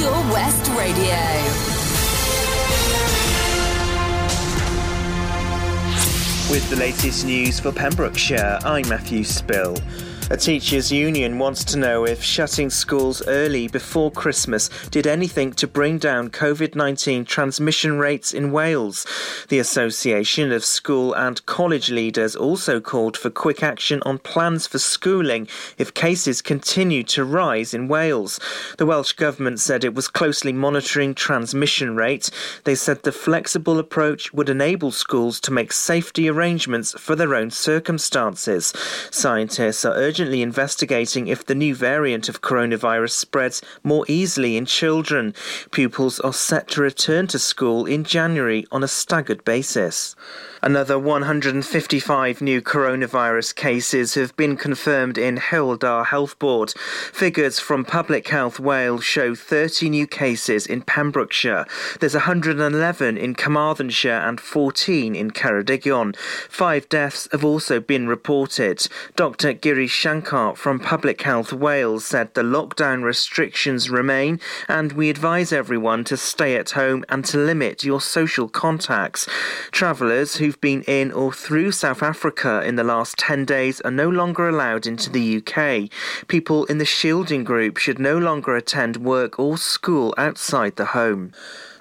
Pure West Radio. With the latest news for Pembrokeshire, I'm Matthew Spill. A teachers' union wants to know if shutting schools early before Christmas did anything to bring down COVID 19 transmission rates in Wales. The Association of School and College Leaders also called for quick action on plans for schooling if cases continue to rise in Wales. The Welsh Government said it was closely monitoring transmission rates. They said the flexible approach would enable schools to make safety arrangements for their own circumstances. Scientists are urging urgently investigating if the new variant of coronavirus spreads more easily in children. Pupils are set to return to school in January on a staggered basis. Another 155 new coronavirus cases have been confirmed in Hywel Dda Health Board. Figures from Public Health Wales show 30 new cases in Pembrokeshire. There's 111 in Carmarthenshire and 14 in Ceredigion. Five deaths have also been reported. Dr. Giri Shankar from Public Health Wales said the lockdown restrictions remain and we advise everyone to stay at home and to limit your social contacts. Travellers who who've been in or through South Africa in the last 10 days are no longer allowed into the UK. People in the shielding group should no longer attend work or school outside the home.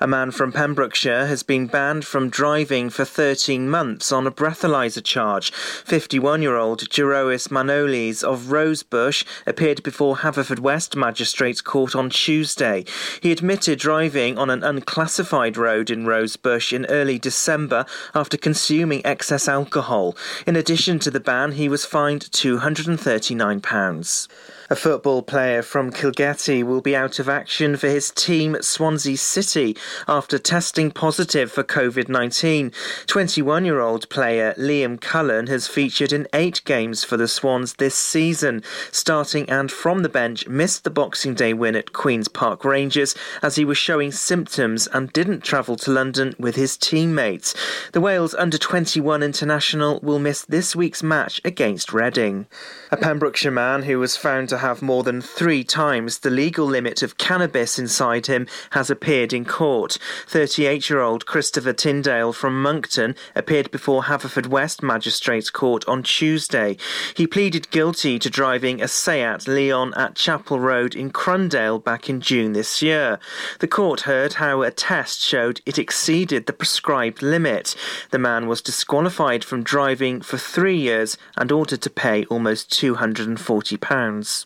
A man from Pembrokeshire has been banned from driving for 13 months on a breathalyzer charge. 51 year old Jerois Manolis of Rosebush appeared before Haverfordwest Magistrates Court on Tuesday. He admitted driving on an unclassified road in Rosebush in early December after consuming excess alcohol. In addition to the ban, he was fined £239. A football player from Kilgetty will be out of action for his team Swansea City after testing positive for COVID 19. 21 year old player Liam Cullen has featured in eight games for the Swans this season. Starting and from the bench, missed the Boxing Day win at Queen's Park Rangers as he was showing symptoms and didn't travel to London with his teammates. The Wales under 21 international will miss this week's match against Reading. A Pembrokeshire man who was found to have more than three times the legal limit of cannabis inside him has appeared in court. 38 year old Christopher Tyndale from Monkton appeared before Haverfordwest Magistrates Court on Tuesday. He pleaded guilty to driving a Seat Leon at Chapel Road in Crundale back in June this year. The court heard how a test showed it exceeded the prescribed limit. The man was disqualified from driving for three years and ordered to pay almost £240.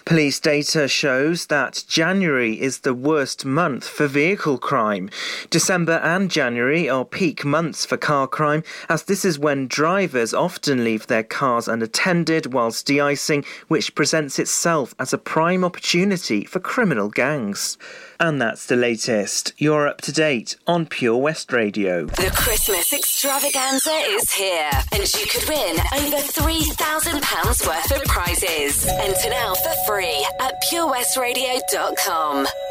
Police data shows that January is the worst month for vehicle crime. December and January are peak months for car crime, as this is when drivers often leave their cars unattended whilst de-icing, which presents itself as a prime opportunity for criminal gangs. And that's the latest. You're up to date on Pure West Radio. The Christmas extravaganza is here, and you could win over £3,000 worth of prizes. Enter now for free at purewestradio.com.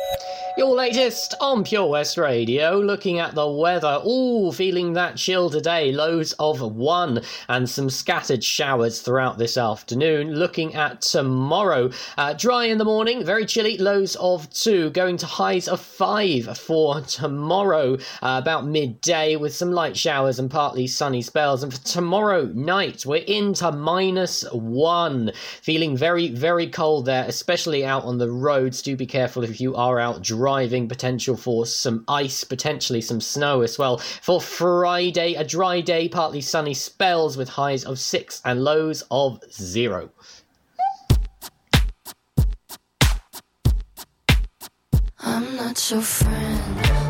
Your latest on Pure West Radio, looking at the weather. Ooh, feeling that chill today. Lows of one and some scattered showers throughout this afternoon. Looking at tomorrow, uh, dry in the morning, very chilly. Lows of two, going to highs of five for tomorrow, uh, about midday, with some light showers and partly sunny spells. And for tomorrow night, we're into minus one. Feeling very, very cold there, especially out on the roads. Do be careful if you are out driving driving, potential for some ice, potentially some snow as well. For Friday, a dry day, partly sunny spells with highs of 6 and lows of 0. I'm not your friend.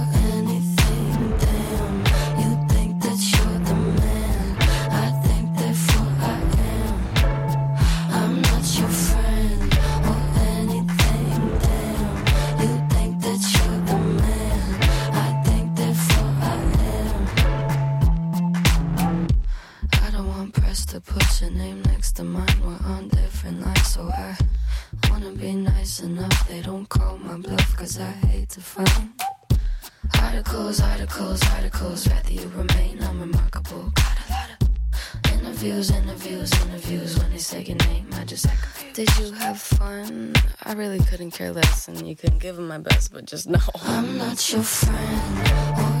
name next to mine. We're on different lines, so I wanna be nice enough. They don't call my bluff, cause I hate to find. Articles, articles, articles, rather you remain unremarkable. Got a lot of interviews, interviews, interviews. When they say your name, I just act. Did you have fun? I really couldn't care less, and you couldn't give them my best, but just know I'm not your friend.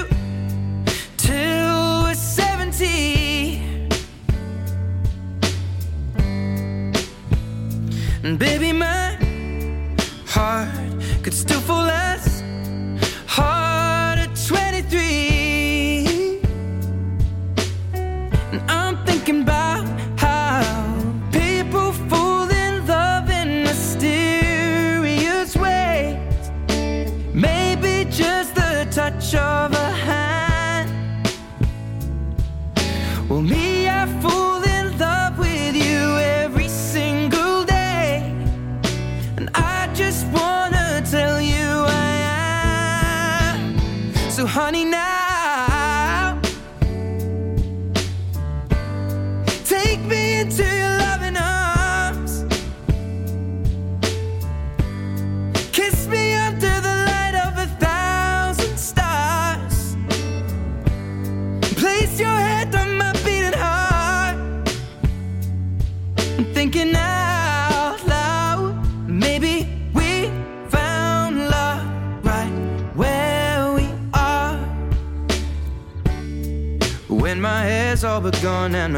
And baby, my heart could still fall.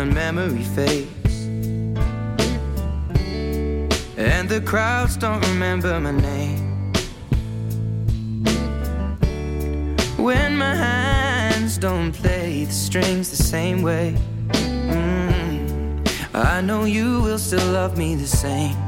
and memory fades. And the crowds don't remember my name. When my hands don't play the strings the same way, mm, I know you will still love me the same.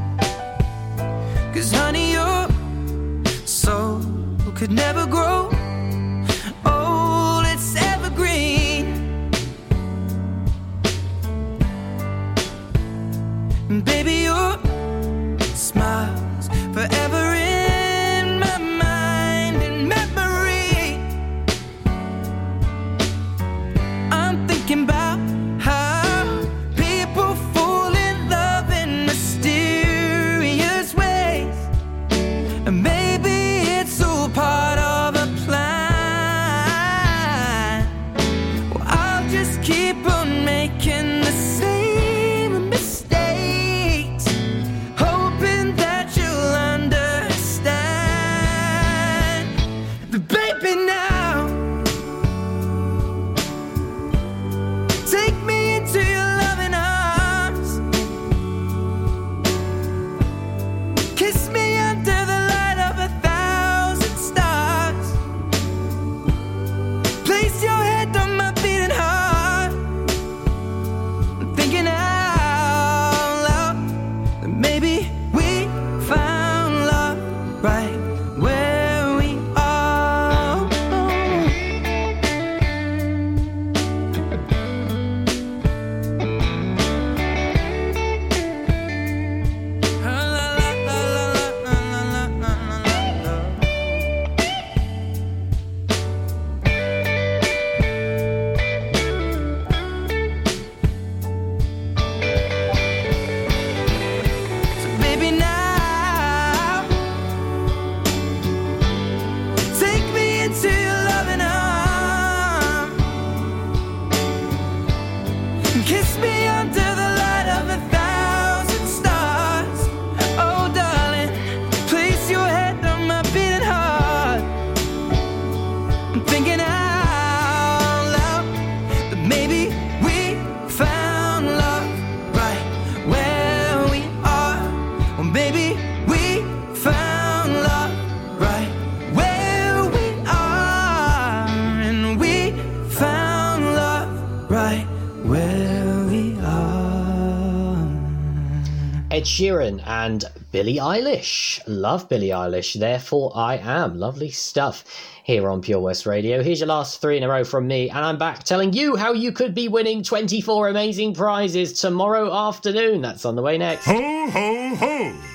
Sheeran and Billie Eilish. Love Billie Eilish, therefore I am. Lovely stuff here on Pure West Radio. Here's your last three in a row from me, and I'm back telling you how you could be winning 24 amazing prizes tomorrow afternoon. That's on the way next. Ho, ho, ho!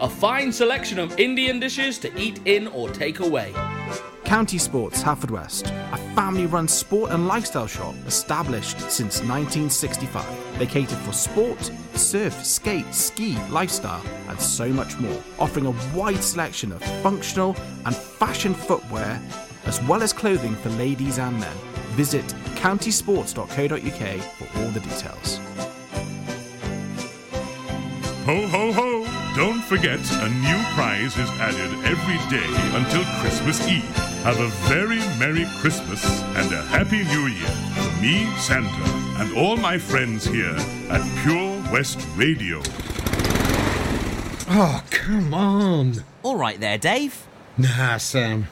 A fine selection of Indian dishes to eat in or take away. County Sports Haverfordwest, a family run sport and lifestyle shop established since 1965. They cater for sport, surf, skate, ski, lifestyle, and so much more, offering a wide selection of functional and fashion footwear, as well as clothing for ladies and men. Visit countysports.co.uk for all the details. Ho, ho, ho! Don't forget, a new prize is added every day until Christmas Eve. Have a very Merry Christmas and a Happy New Year from me, Santa, and all my friends here at Pure West Radio. Oh, come on. All right there, Dave. Nah, Sam.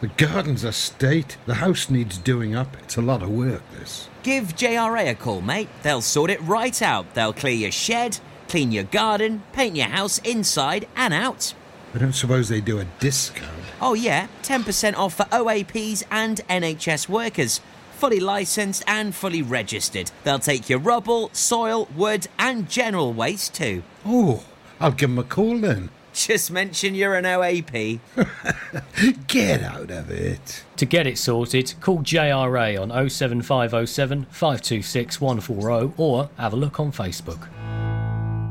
The garden's a state. The house needs doing up. It's a lot of work, this. Give JRA a call, mate. They'll sort it right out. They'll clear your shed, clean your garden, paint your house inside and out. I don't suppose they do a discount. Oh, yeah, 10% off for OAPs and NHS workers. Fully licensed and fully registered. They'll take your rubble, soil, wood, and general waste too. Oh, I'll give 'em a call then. Just mention you're an OAP. Get out of it. To get it sorted, call JRA on 07507 526 140 or have a look on Facebook.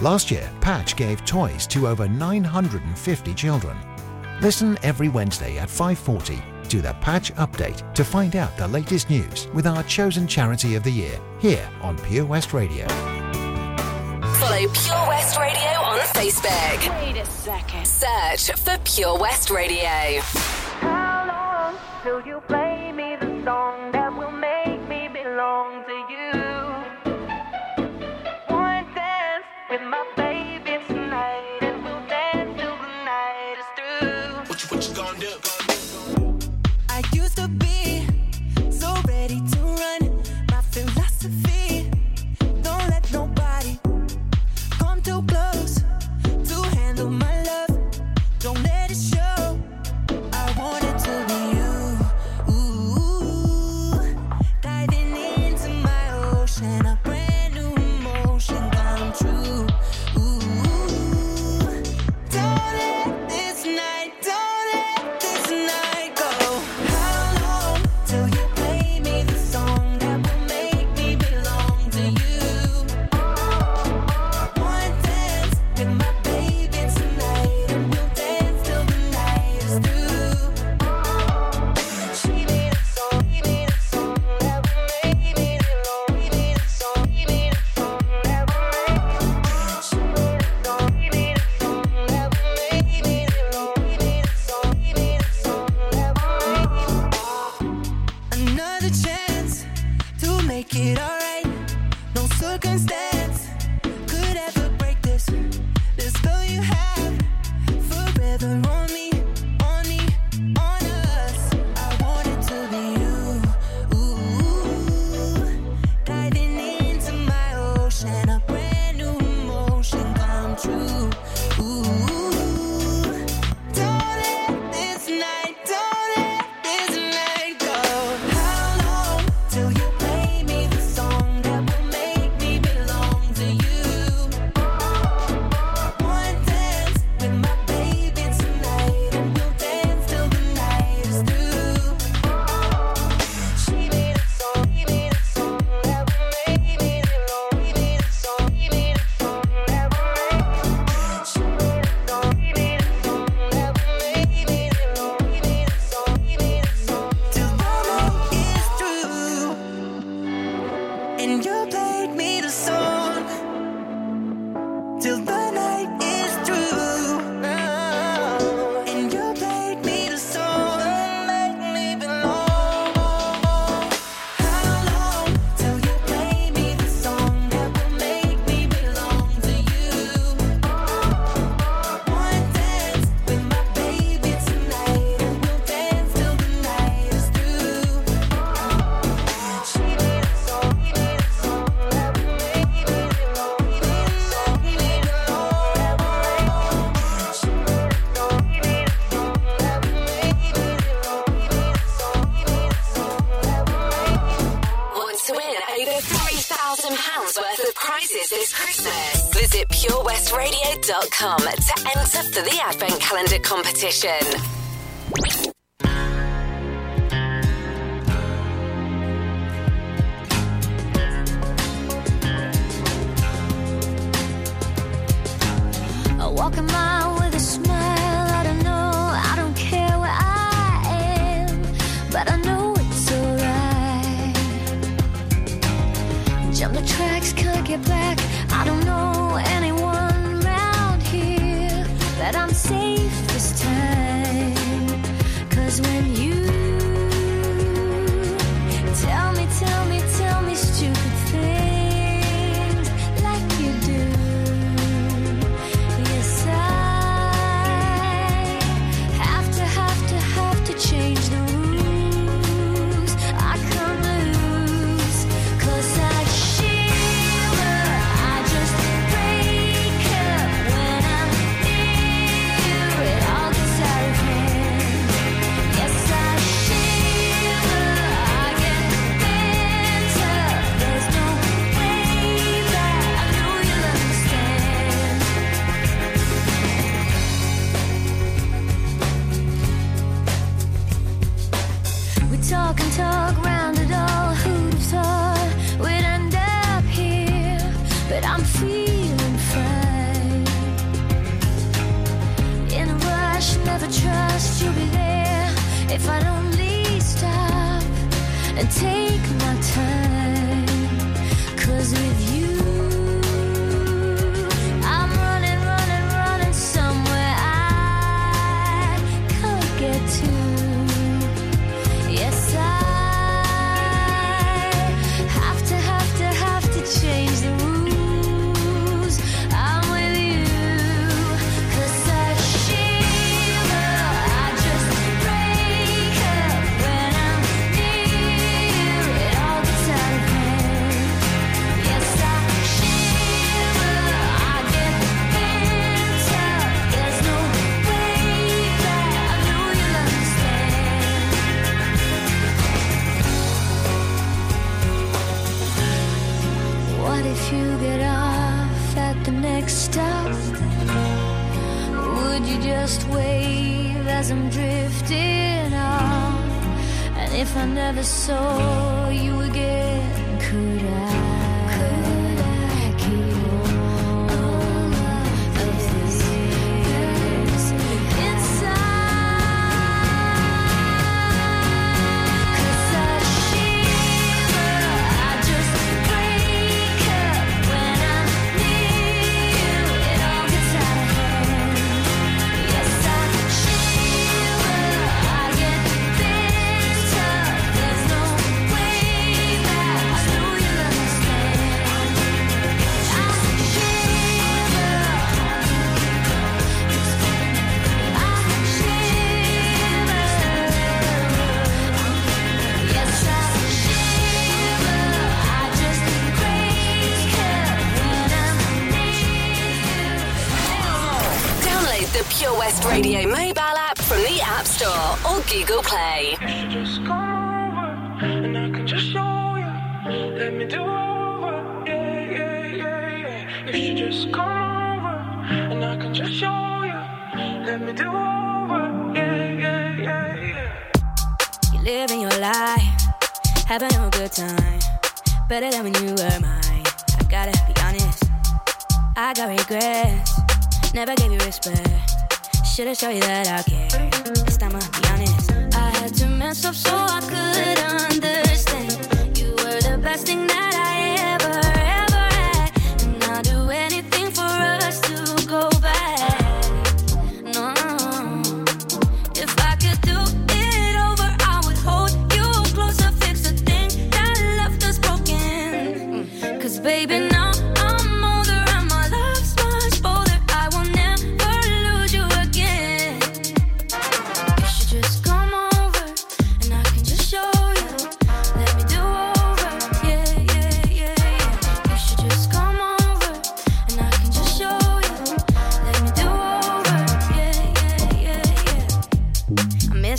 Last year, Patch gave toys to over 950 children. Listen every Wednesday at 5:40 to the Patch Update to find out the latest news with our chosen charity of the year here on Pure West Radio. Follow Pure West Radio on Facebook. Wait a second. Search for Pure West Radio. How long till you play me the song that will make me belong you played me the song till competition.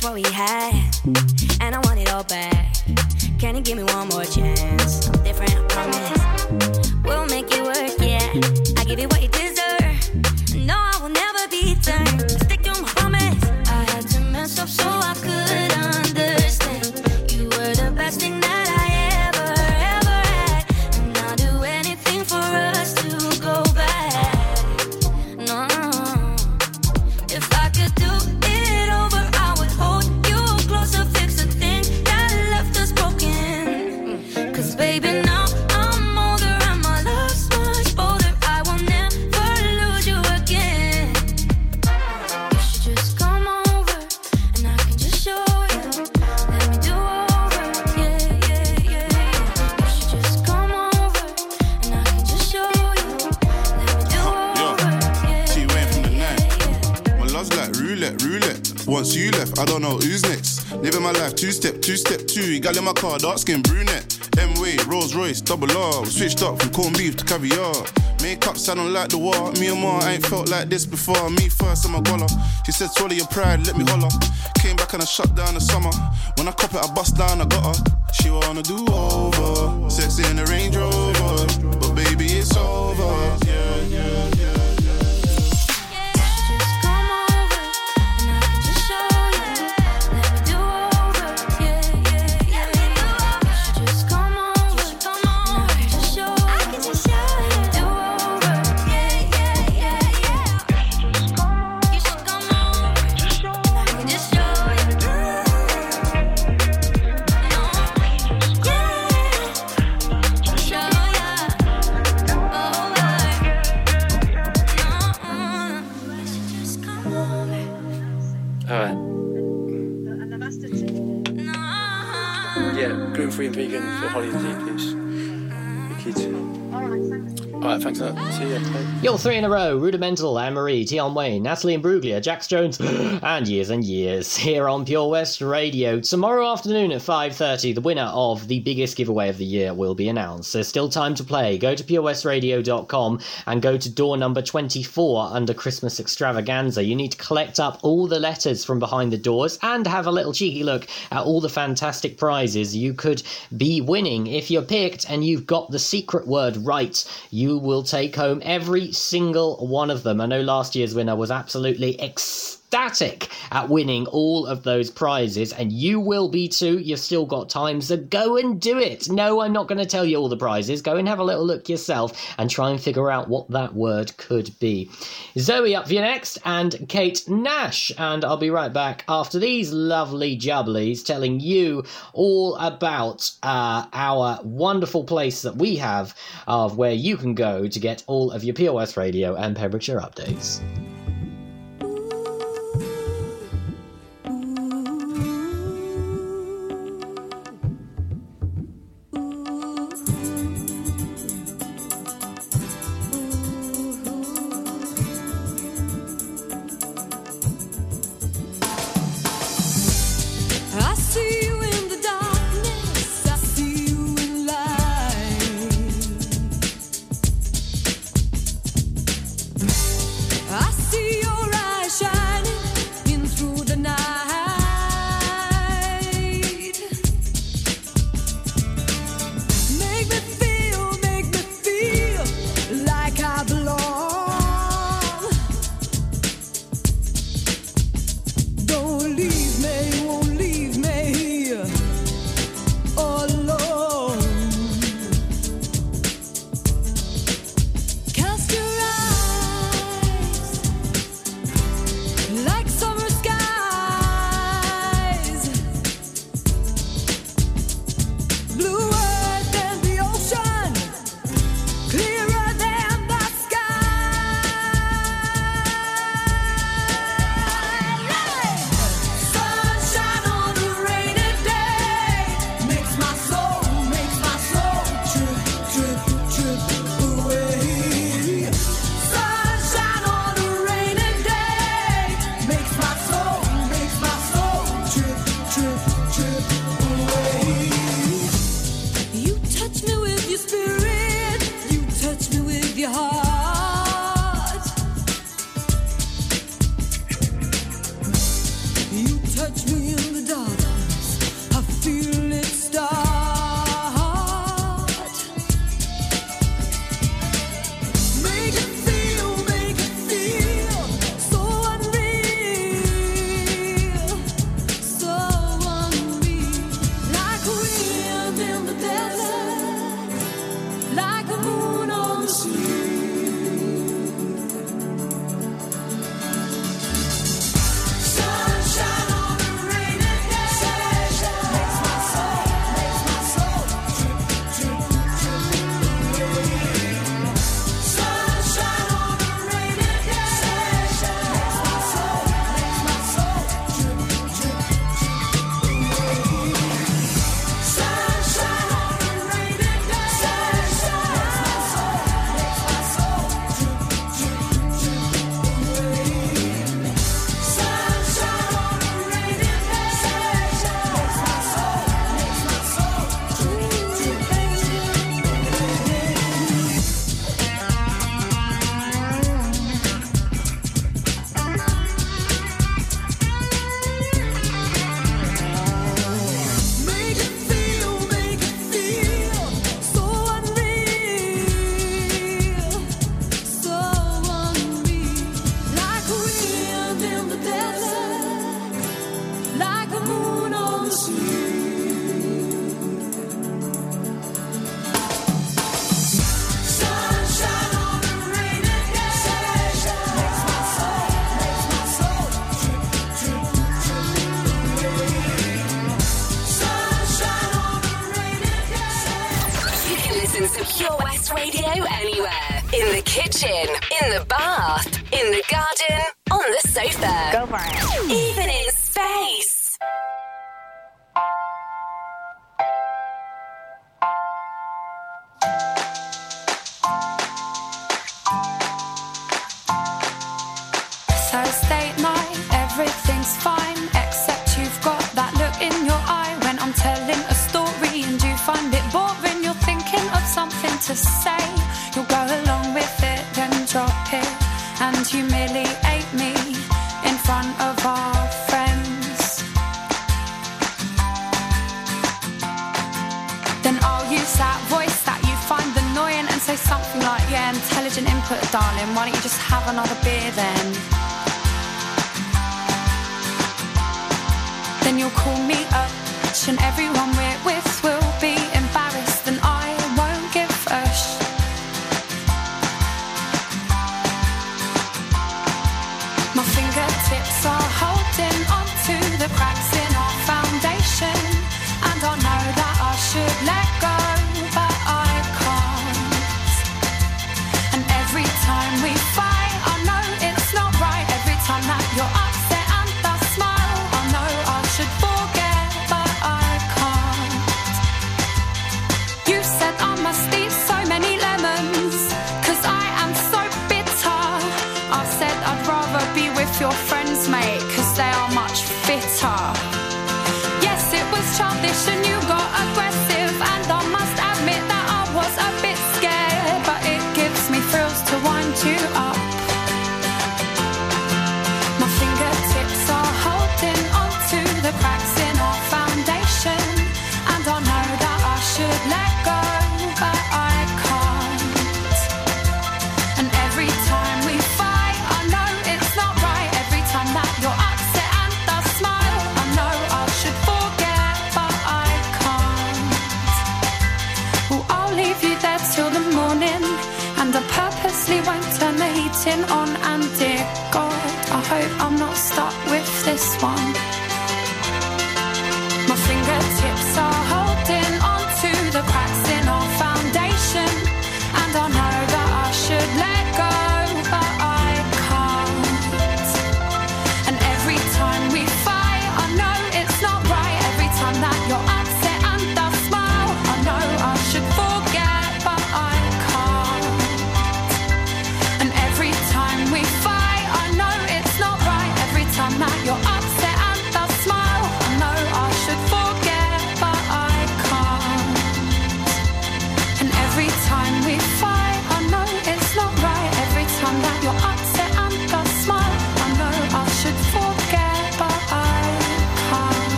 Miss what we had, and I want it all back. Can you give me one more chance? I'm different, I promise. We'll make it work, yeah. I give you what you deserve. I don't know who's next. Living my life two step, two step two. Gal in my car, dark skin brunette. M way, Rolls Royce, double R. Switched up from corned beef to caviar. Makeups, I don't like the war. Me and Ma ain't felt like this before. Me first, I'm a goller. She said, swallow your pride, let me holler. Came back and I shut down the summer. When I cop it, I bust down, I got her. She wanna do over. Sexy in the Range Rover. But baby, it's over. Free and vegan for Alright, thanks. See. Bye. You're three in a row. Rudimental, Anne Marie, Tion Wayne, Natalie Imbruglia, Jax Jones, and years and years here on Pure West Radio. Tomorrow afternoon at 5.30, the winner of the biggest giveaway of the year will be announced. There's still time to play. Go to purewestradio.com and go to door number 24 under Christmas Extravaganza. You need to collect up all the letters from behind the doors and have a little cheeky look at all the fantastic prizes you could be winning. If you're picked and you've got the secret word right, you will take home every single one of them. I know last year's winner was absolutely ecstatic at winning all of those prizes, and you will be too. You've still got time, so go and do it. No, I'm not going to tell you all the prizes. Go and have a little look yourself and try and figure out what that word could be. Zoe up for you next, and Kate Nash, and I'll be right back after these lovely jubblies telling you all about uh, our wonderful place that we have of where you can go to get all of your POS radio and Pembrokeshire updates. an input, darling. Why don't you just have another beer then? Then you'll call me up, and everyone we're with. your friends, mate.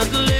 We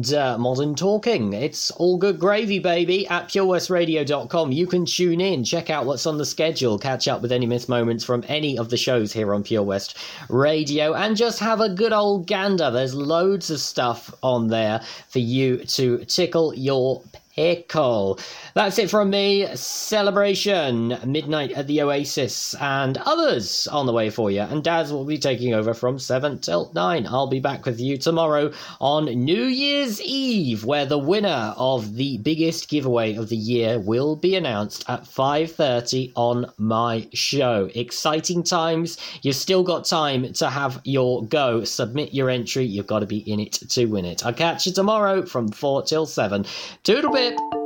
and uh, Modern Talking. It's all good gravy, baby, at purewestradio.com. You can tune in, check out what's on the schedule, catch up with any missed moments from any of the shows here on Pure West Radio, and just have a good old gander. There's loads of stuff on there for you to tickle your that's it from me. Celebration, Midnight at the Oasis, and others on the way for you. And Daz will be taking over from 7 till 9. I'll be back with you tomorrow on New Year's Eve, where the winner of the biggest giveaway of the year will be announced at 5.30 on my show. Exciting times. You've still got time to have your go. Submit your entry. You've got to be in it to win it. I'll catch you tomorrow from 4 till 7. Toodle bit it.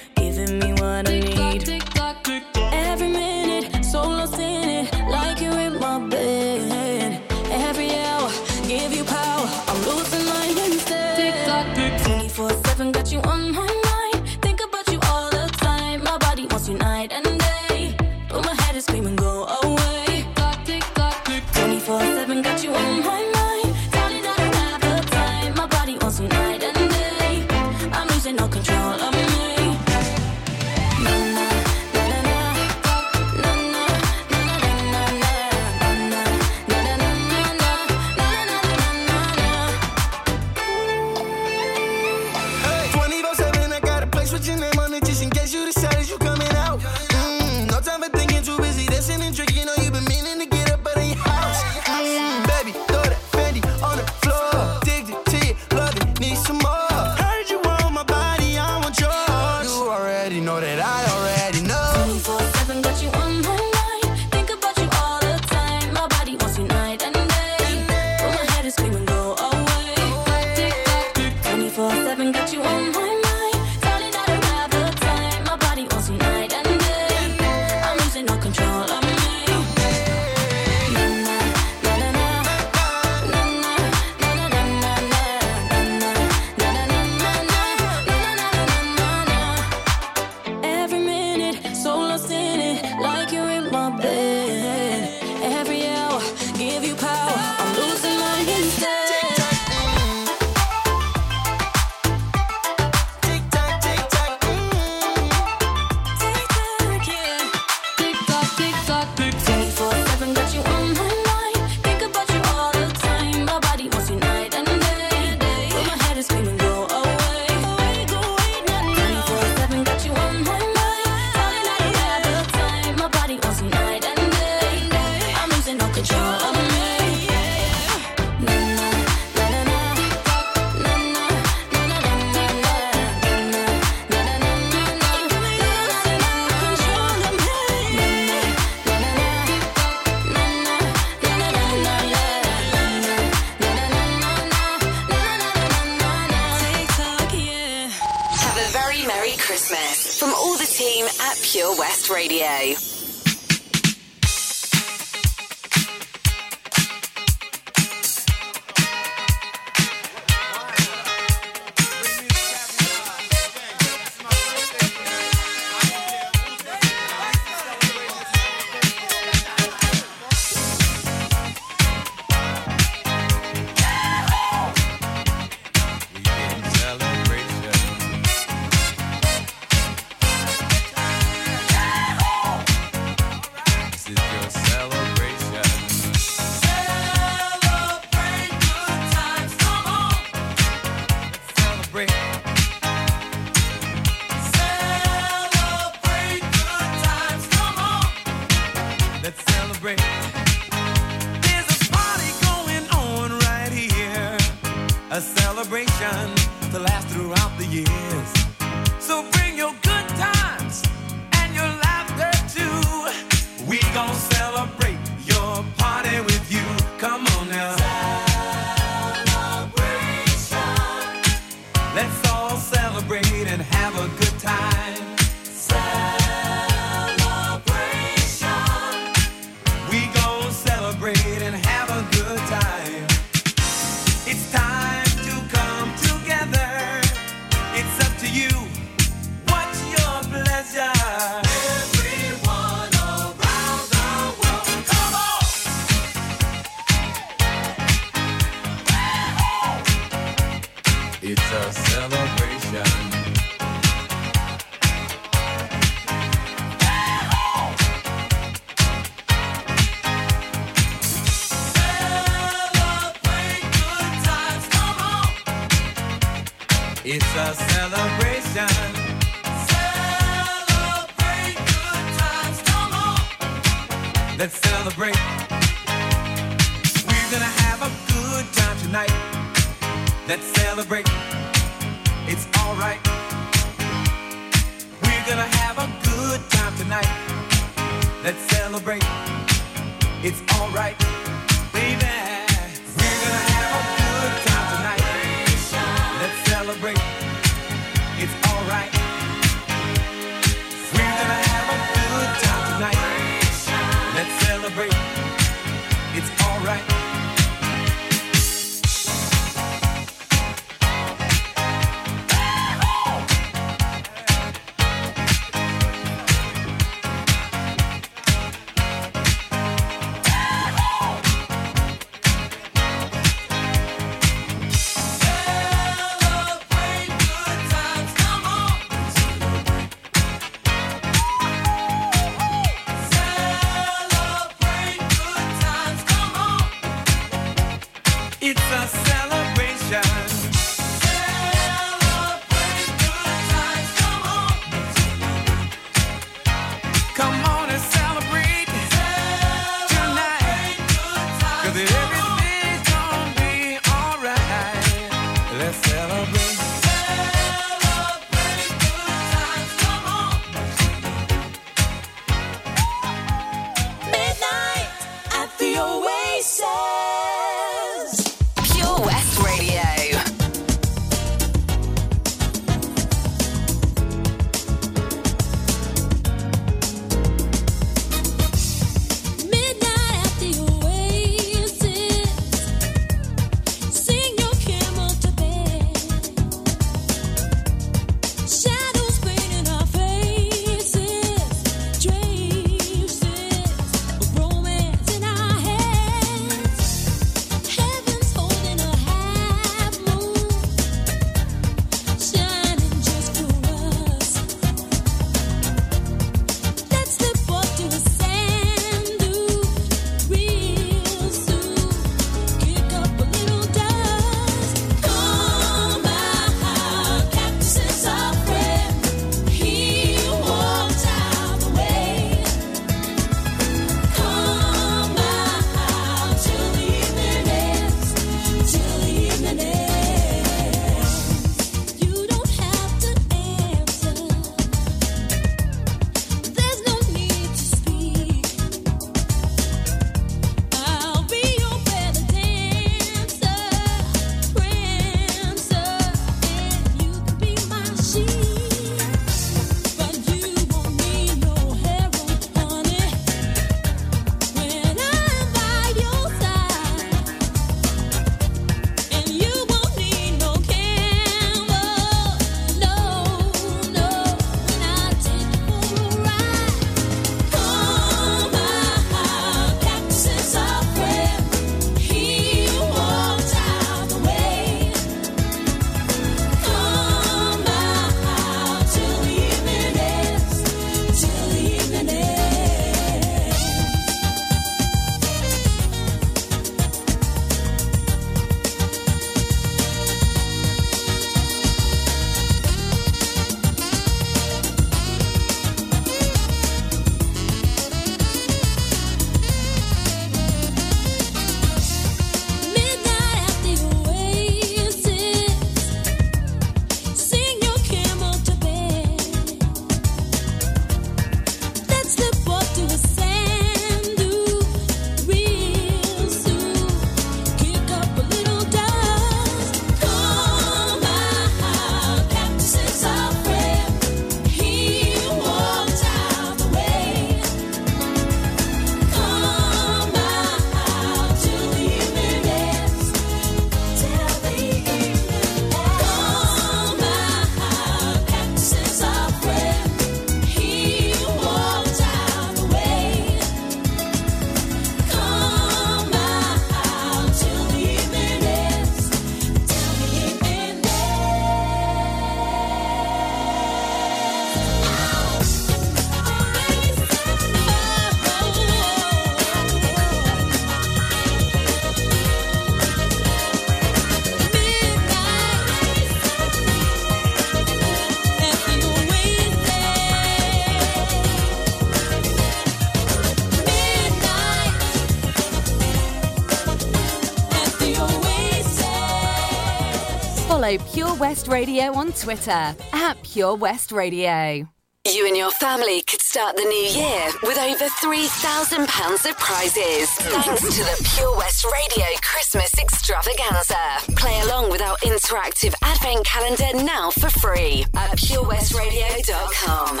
West Radio on Twitter at Pure West Radio. You and your family could start the new year with over £3,000 of prizes. Thanks to the Pure West Radio Christmas extravaganza. Play along with our interactive advent calendar now for free at purewestradio.com.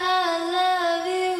I love you,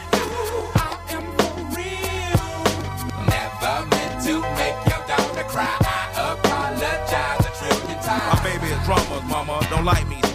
My baby is drama, mama. Don't like me.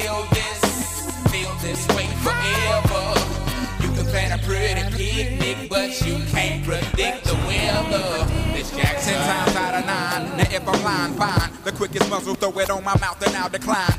feel this, feel this way forever. You can plan a pretty picnic, but you can't predict the weather. Miss Jackson. Times out of nine. Now if I'm lying, fine. The quickest muzzle, throw it on my mouth and I'll decline.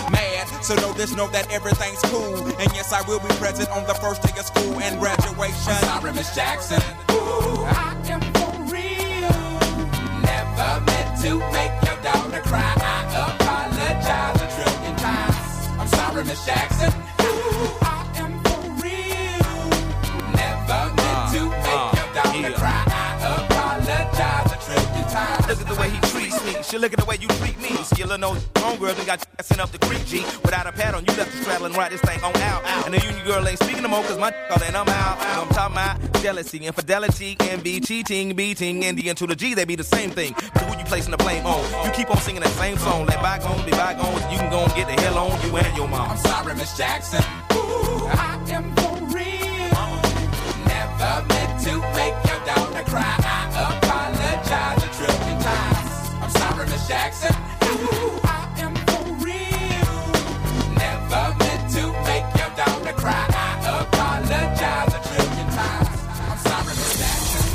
mad. So know this, know that everything's cool. And yes, I will be present on the first day of school and graduation. I'm sorry, Miss Jackson. Ooh, I am for real. Never meant to make your daughter cry. I apologize a trillion times. I'm sorry, Miss Jackson. Ooh, Look at the way he treats me. She look at the way you treat me. Little know homegirl done got you sent up the creek, G. Without a pad on, you left the straddle and ride this thing on out. And the union girl ain't speaking no more, cause my all and I'm out. I'm talking about jealousy, infidelity, envy, cheating, beating, and the N to the G, they be the same thing. But who you placing the blame on? You keep on singing that same song. Let bygones be bygones. You can go and get the hell on you and your mom. I'm sorry, Miss Jackson. Ooh, I am for real. Never meant to make your daughter cry. Sorry, Miss Jackson. Ooh, I am for real. Never meant to make your daughter cry. I apologize a trillion times. I'm sorry, Miss Jackson.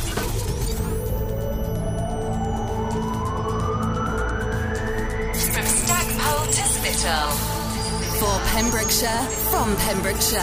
From Stackpole to Spittal. For Pembrokeshire, from Pembrokeshire.